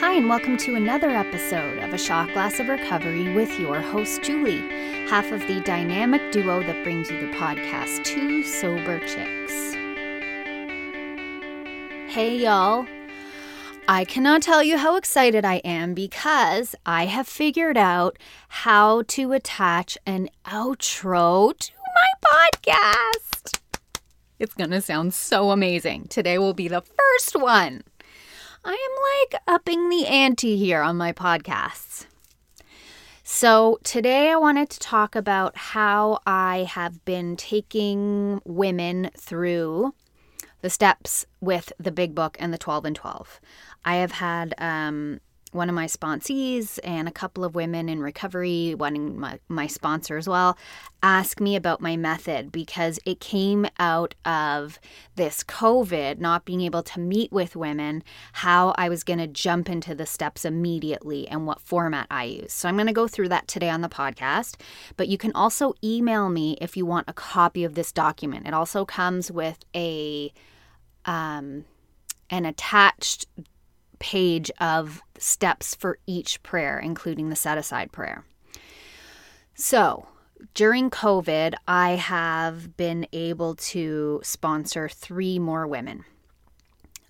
Hi, and welcome to another episode of A Shot Glass of Recovery with your host, Julie, half of the dynamic duo that brings you the podcast, Two Sober Chicks. Hey, y'all. I cannot tell you how excited I am because I have figured out how to attach an outro to my podcast. It's going to sound so amazing. Today will be the first one. I am like upping the ante here on my podcasts. So, today I wanted to talk about how I have been taking women through the steps with the big book and the 12 and 12. I have had um, one of my sponsees and a couple of women in recovery, one my, my sponsor as well, ask me about my method because it came out of this COVID, not being able to meet with women, how I was going to jump into the steps immediately and what format I use. So I'm going to go through that today on the podcast, but you can also email me if you want a copy of this document. It also comes with a um, an attached page of steps for each prayer, including the set aside prayer. So, during COVID, I have been able to sponsor three more women.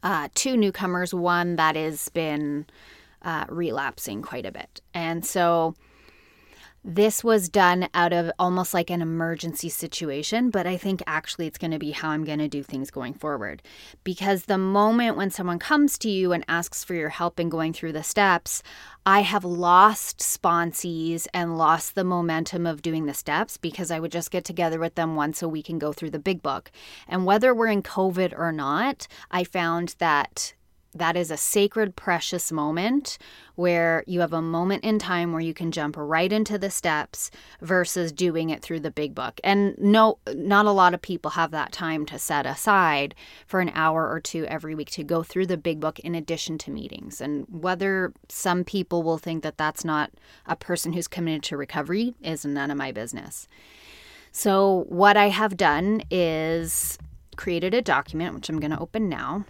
Uh, two newcomers, one that has been uh, relapsing quite a bit. And so this was done out of almost like an emergency situation, but I think actually it's going to be how I'm going to do things going forward. Because the moment when someone comes to you and asks for your help in going through the steps, I have lost sponsees and lost the momentum of doing the steps because I would just get together with them once a week and go through the big book. And whether we're in COVID or not, I found that that is a sacred, precious moment where you have a moment in time where you can jump right into the steps versus doing it through the big book. And no, not a lot of people have that time to set aside for an hour or two every week to go through the big book in addition to meetings. And whether some people will think that that's not a person who's committed to recovery is none of my business. So, what I have done is created a document, which I'm going to open now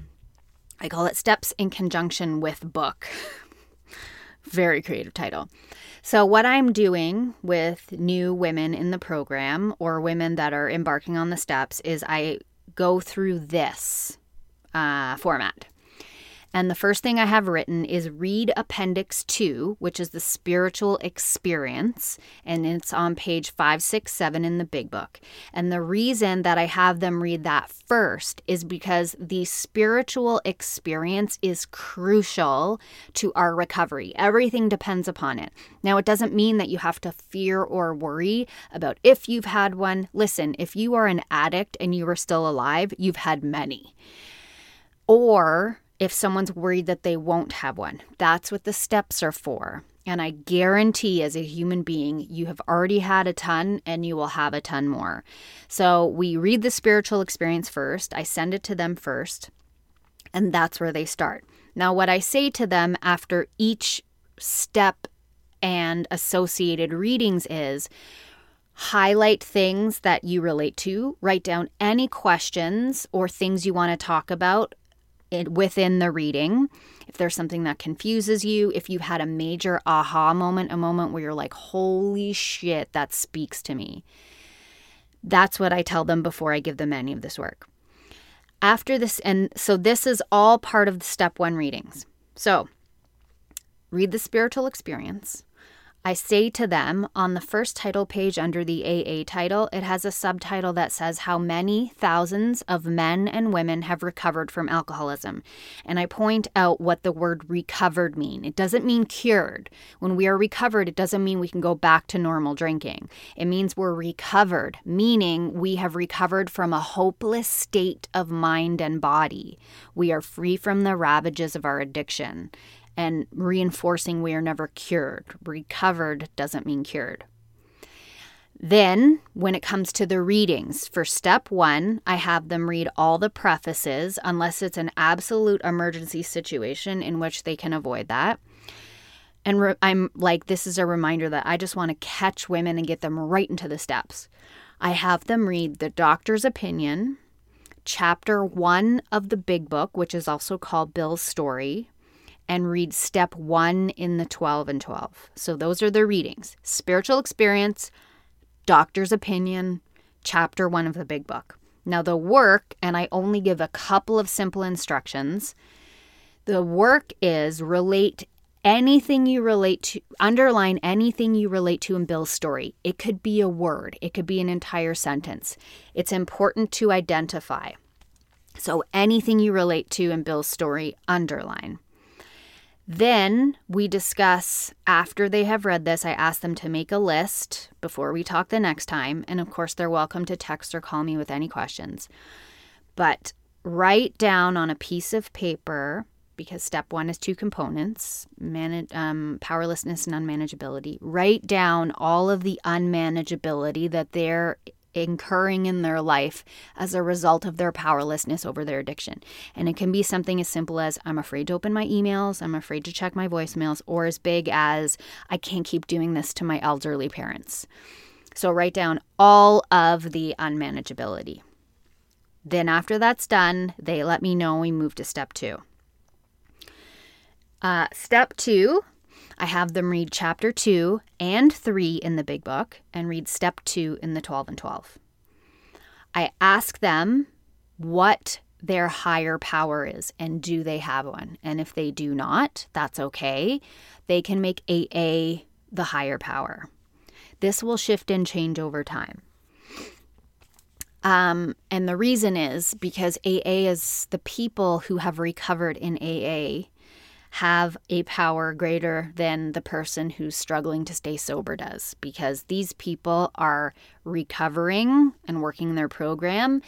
I call it Steps in Conjunction with Book. Very creative title. So, what I'm doing with new women in the program or women that are embarking on the steps is I go through this uh, format. And the first thing I have written is read Appendix 2, which is the spiritual experience. And it's on page 567 in the big book. And the reason that I have them read that first is because the spiritual experience is crucial to our recovery. Everything depends upon it. Now, it doesn't mean that you have to fear or worry about if you've had one. Listen, if you are an addict and you are still alive, you've had many. Or if someone's worried that they won't have one. That's what the steps are for. And I guarantee, as a human being, you have already had a ton and you will have a ton more. So we read the spiritual experience first, I send it to them first, and that's where they start. Now, what I say to them after each step and associated readings is highlight things that you relate to, write down any questions or things you want to talk about it, within the reading. If there's something that confuses you, if you had a major aha moment, a moment where you're like, holy shit, that speaks to me. That's what I tell them before I give them any of this work. After this, and so this is all part of the step one readings. So read the spiritual experience, I say to them on the first title page under the AA title, it has a subtitle that says How Many Thousands of Men and Women Have Recovered from Alcoholism. And I point out what the word recovered mean. It doesn't mean cured. When we are recovered, it doesn't mean we can go back to normal drinking. It means we're recovered, meaning we have recovered from a hopeless state of mind and body. We are free from the ravages of our addiction and reinforcing we are never cured. Recovered doesn't mean cured. Then, when it comes to the readings, for step one, I have them read all the prefaces unless it's an absolute emergency situation in which they can avoid that. And re- I'm like, this is a reminder that I just want to catch women and get them right into the steps. I have them read the doctor's opinion, chapter one of the big book, which is also called Bill's story, and read step one in the 12 and 12. So those are the readings spiritual experience, doctor's opinion, chapter one of the big book. Now, the work, and I only give a couple of simple instructions. The work is relate anything you relate to, underline anything you relate to in Bill's story. It could be a word, it could be an entire sentence. It's important to identify. So, anything you relate to in Bill's story, underline. Then we discuss after they have read this. I ask them to make a list before we talk the next time. And of course, they're welcome to text or call me with any questions. But write down on a piece of paper because step one is two components manage, um, powerlessness and unmanageability. Write down all of the unmanageability that they're incurring in their life as a result of their powerlessness over their addiction. And it can be something as simple as I'm afraid to open my emails, I'm afraid to check my voicemails, or as big as I can't keep doing this to my elderly parents. So write down all of the unmanageability. Then, after that's done, they let me know we move to step two. Uh, step two, I have them read chapter two and three in the big book and read step two in the 12 and 12. I ask them what their higher power is and do they have one? And if they do not, that's okay. They can make AA the higher power. This will shift and change over time. Um, and the reason is because AA is the people who have recovered in AA have a power greater than the person who's struggling to stay sober does because these people are recovering and working their program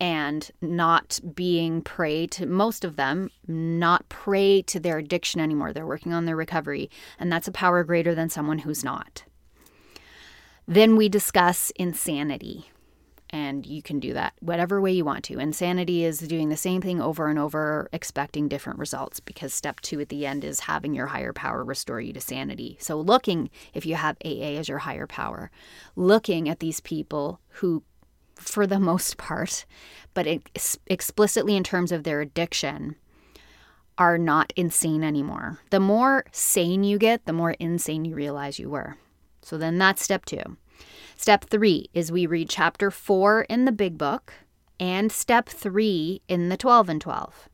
and not being prey to most of them not prey to their addiction anymore. They're working on their recovery and that's a power greater than someone who's not. Then we discuss insanity and you can do that whatever way you want to. Insanity is doing the same thing over and over, expecting different results because step two at the end is having your higher power restore you to sanity. So, looking, if you have AA as your higher power, looking at these people who, for the most part, but ex- explicitly in terms of their addiction, are not insane anymore. The more sane you get, the more insane you realize you were. So, then that's step two. Step three is we read chapter four in the big book and step three in the 12 and 12.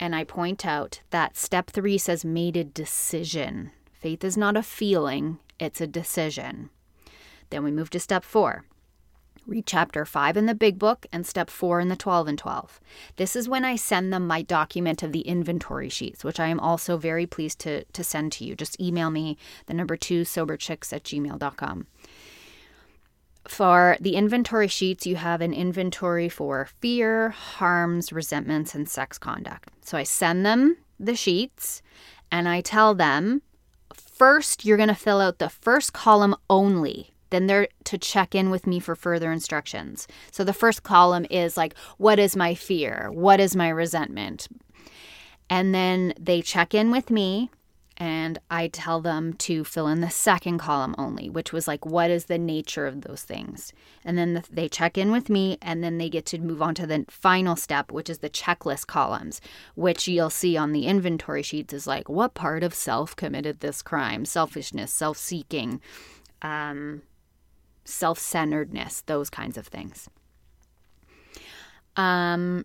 And I point out that step three says made a decision. Faith is not a feeling, it's a decision. Then we move to step four. Read chapter 5 in the big book and step 4 in the 12 and 12. This is when I send them my document of the inventory sheets, which I am also very pleased to, to send to you. Just email me the number two soberchicks at gmail.com. For the inventory sheets, you have an inventory for fear, harms, resentments, and sex conduct. So I send them the sheets and I tell them first, you're going to fill out the first column only. Then they're to check in with me for further instructions. So the first column is like, what is my fear? What is my resentment? And then they check in with me and I tell them to fill in the second column only, which was like, what is the nature of those things? And then the, they check in with me, and then they get to move on to the final step, which is the checklist columns, which you'll see on the inventory sheets is like, what part of self committed this crime? Selfishness, self seeking, um, self centeredness, those kinds of things. Um,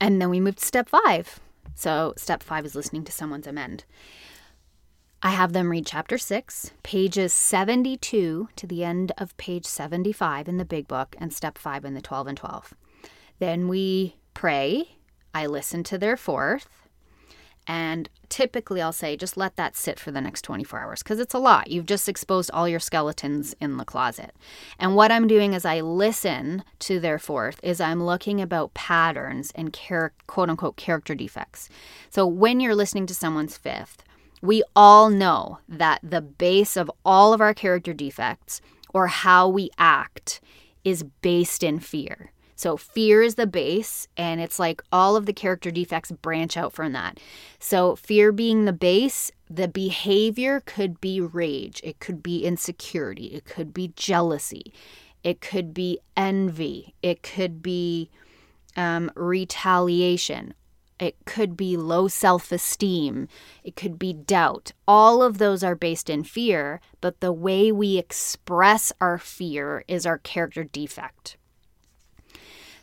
and then we move to step five. So, step five is listening to someone's amend. I have them read chapter 6, pages 72 to the end of page 75 in the big book, and step 5 in the 12 and 12. Then we pray. I listen to their fourth. And typically, I'll say just let that sit for the next 24 hours because it's a lot. You've just exposed all your skeletons in the closet. And what I'm doing as I listen to their fourth is I'm looking about patterns and char- quote unquote character defects. So when you're listening to someone's fifth, we all know that the base of all of our character defects or how we act is based in fear. So, fear is the base, and it's like all of the character defects branch out from that. So, fear being the base, the behavior could be rage, it could be insecurity, it could be jealousy, it could be envy, it could be um, retaliation, it could be low self esteem, it could be doubt. All of those are based in fear, but the way we express our fear is our character defect.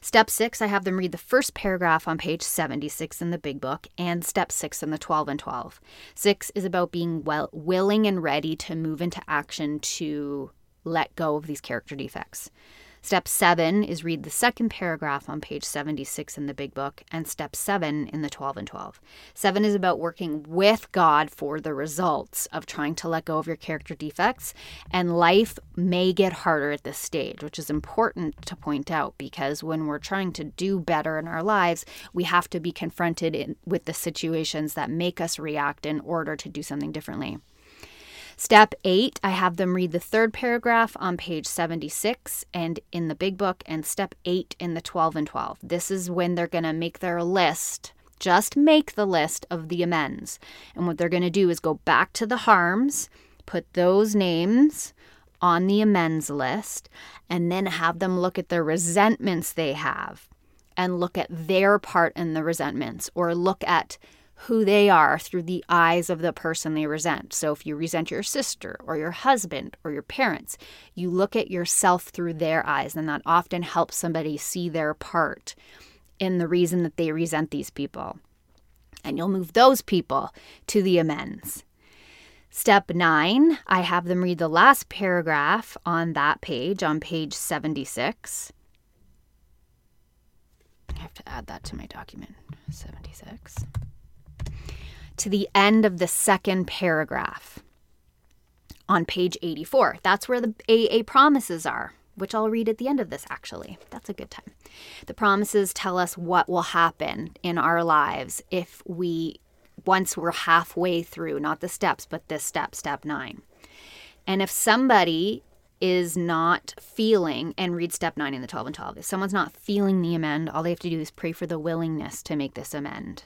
Step six, I have them read the first paragraph on page 76 in the big book and step six in the 12 and 12. Six is about being well, willing and ready to move into action to let go of these character defects. Step seven is read the second paragraph on page 76 in the big book, and step seven in the 12 and 12. Seven is about working with God for the results of trying to let go of your character defects. And life may get harder at this stage, which is important to point out because when we're trying to do better in our lives, we have to be confronted in, with the situations that make us react in order to do something differently. Step eight, I have them read the third paragraph on page 76 and in the big book, and step eight in the 12 and 12. This is when they're going to make their list, just make the list of the amends. And what they're going to do is go back to the harms, put those names on the amends list, and then have them look at the resentments they have and look at their part in the resentments or look at who they are through the eyes of the person they resent. So if you resent your sister or your husband or your parents, you look at yourself through their eyes, and that often helps somebody see their part in the reason that they resent these people. And you'll move those people to the amends. Step nine, I have them read the last paragraph on that page, on page 76. I have to add that to my document 76 to the end of the second paragraph on page 84. That's where the AA promises are, which I'll read at the end of this actually. That's a good time. The promises tell us what will happen in our lives if we, once we're halfway through, not the steps, but this step, step nine. And if somebody is not feeling, and read step nine in the 12 and 12, if someone's not feeling the amend, all they have to do is pray for the willingness to make this amend.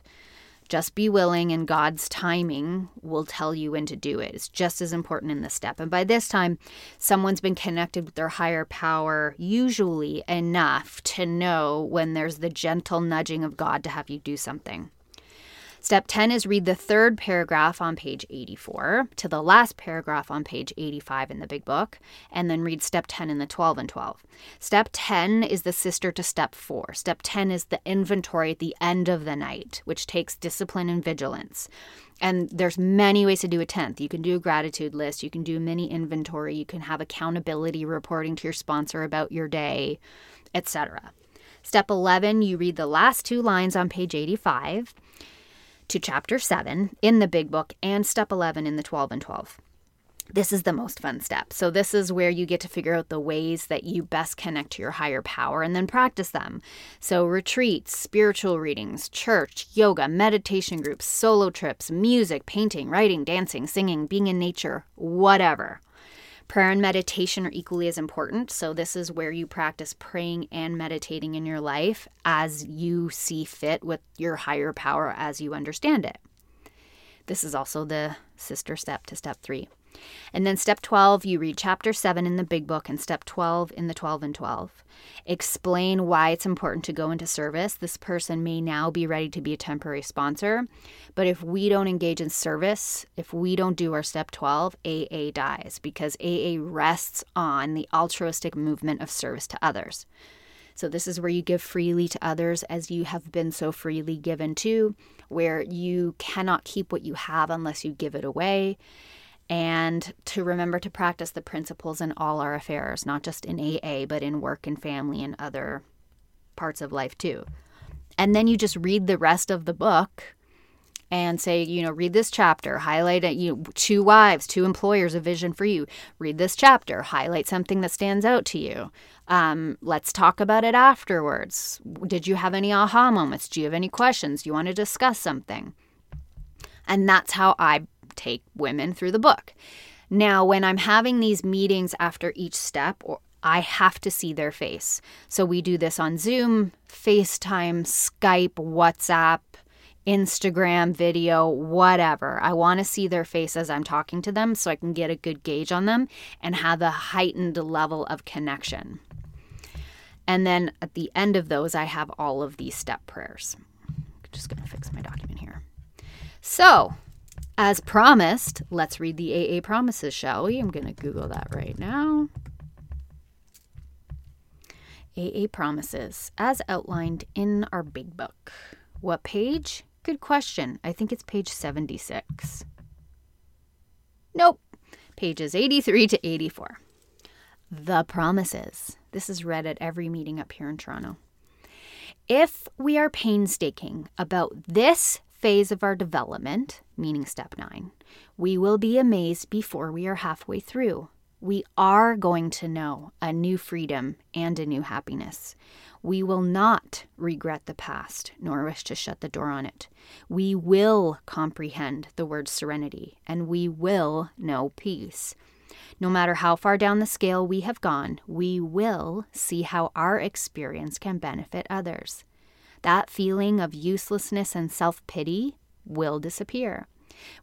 Just be willing, and God's timing will tell you when to do it. It's just as important in this step. And by this time, someone's been connected with their higher power, usually enough to know when there's the gentle nudging of God to have you do something. Step 10 is read the third paragraph on page 84 to the last paragraph on page 85 in the big book, and then read step 10 in the 12 and 12. Step 10 is the sister to step 4. Step 10 is the inventory at the end of the night, which takes discipline and vigilance. And there's many ways to do a 10th. You can do a gratitude list, you can do mini inventory, you can have accountability reporting to your sponsor about your day, etc. Step 11, you read the last two lines on page 85 to chapter 7 in the big book and step 11 in the 12 and 12. This is the most fun step. So, this is where you get to figure out the ways that you best connect to your higher power and then practice them. So, retreats, spiritual readings, church, yoga, meditation groups, solo trips, music, painting, writing, dancing, singing, being in nature, whatever. Prayer and meditation are equally as important. So, this is where you practice praying and meditating in your life as you see fit with your higher power as you understand it. This is also the sister step to step three. And then step 12, you read chapter 7 in the big book and step 12 in the 12 and 12. Explain why it's important to go into service. This person may now be ready to be a temporary sponsor, but if we don't engage in service, if we don't do our step 12, AA dies because AA rests on the altruistic movement of service to others. So, this is where you give freely to others as you have been so freely given to, where you cannot keep what you have unless you give it away and to remember to practice the principles in all our affairs, not just in AA, but in work and family and other parts of life too. And then you just read the rest of the book and say, you know, read this chapter, highlight it, you know, to wives, to employers, a vision for you. Read this chapter, highlight something that stands out to you. Um, let's talk about it afterwards. Did you have any aha moments? Do you have any questions? Do you want to discuss something? And that's how I take women through the book. Now, when I'm having these meetings after each step, I have to see their face. So we do this on Zoom, FaceTime, Skype, WhatsApp, Instagram video, whatever. I want to see their face as I'm talking to them so I can get a good gauge on them and have a heightened level of connection. And then at the end of those, I have all of these step prayers. just going to fix my document here. So, as promised, let's read the AA promises, shall we? I'm going to Google that right now. AA promises, as outlined in our big book. What page? Good question. I think it's page 76. Nope. Pages 83 to 84. The promises. This is read at every meeting up here in Toronto. If we are painstaking about this phase of our development, meaning step nine, we will be amazed before we are halfway through. We are going to know a new freedom and a new happiness. We will not regret the past nor wish to shut the door on it. We will comprehend the word serenity and we will know peace. No matter how far down the scale we have gone, we will see how our experience can benefit others. That feeling of uselessness and self pity will disappear.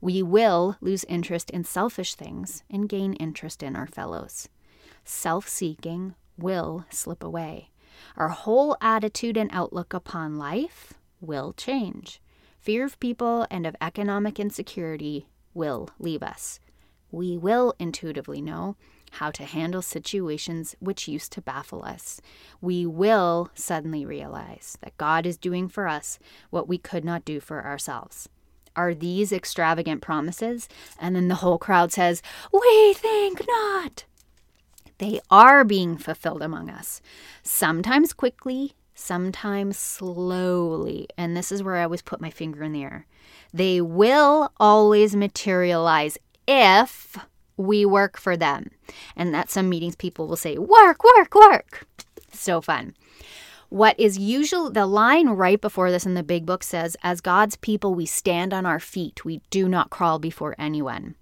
We will lose interest in selfish things and gain interest in our fellows. Self seeking will slip away. Our whole attitude and outlook upon life will change. Fear of people and of economic insecurity will leave us. We will intuitively know how to handle situations which used to baffle us. We will suddenly realize that God is doing for us what we could not do for ourselves. Are these extravagant promises? And then the whole crowd says, We think not. They are being fulfilled among us, sometimes quickly, sometimes slowly. And this is where I always put my finger in the air. They will always materialize if we work for them. And at some meetings, people will say, work, work, work. So fun. What is usually the line right before this in the big book says, as God's people, we stand on our feet. We do not crawl before anyone.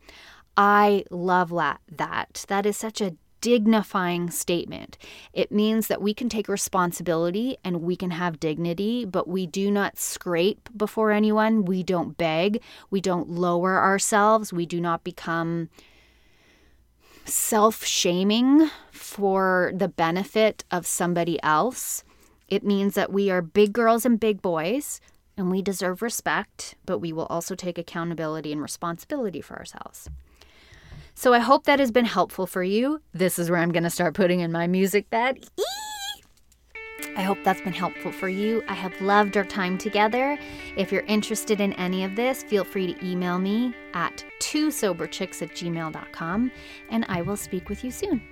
I love that. That is such a dignifying statement. It means that we can take responsibility and we can have dignity, but we do not scrape before anyone. We don't beg. We don't lower ourselves. We do not become self shaming for the benefit of somebody else. It means that we are big girls and big boys and we deserve respect, but we will also take accountability and responsibility for ourselves. So I hope that has been helpful for you. This is where I'm going to start putting in my music bed. I hope that's been helpful for you. I have loved our time together. If you're interested in any of this, feel free to email me at twosoberchicks at gmail.com and I will speak with you soon.